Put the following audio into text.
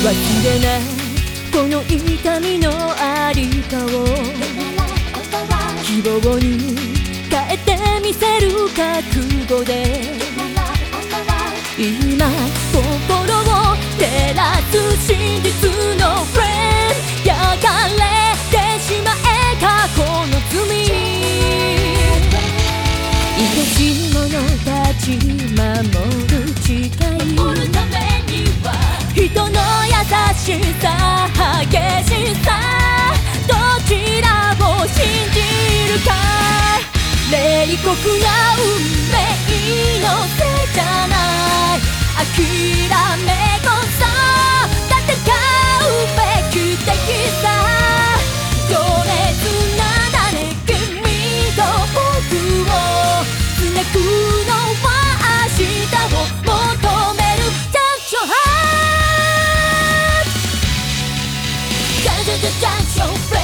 忘れないこの痛みのありかを希望に変えてみせる覚悟で。今心を照らす真実のフレームやがれてしまえ過去の罪。愛しい者たち優しさ激しさどちらを信じるか。冷酷な運命のせいじゃな。い the dance, yo,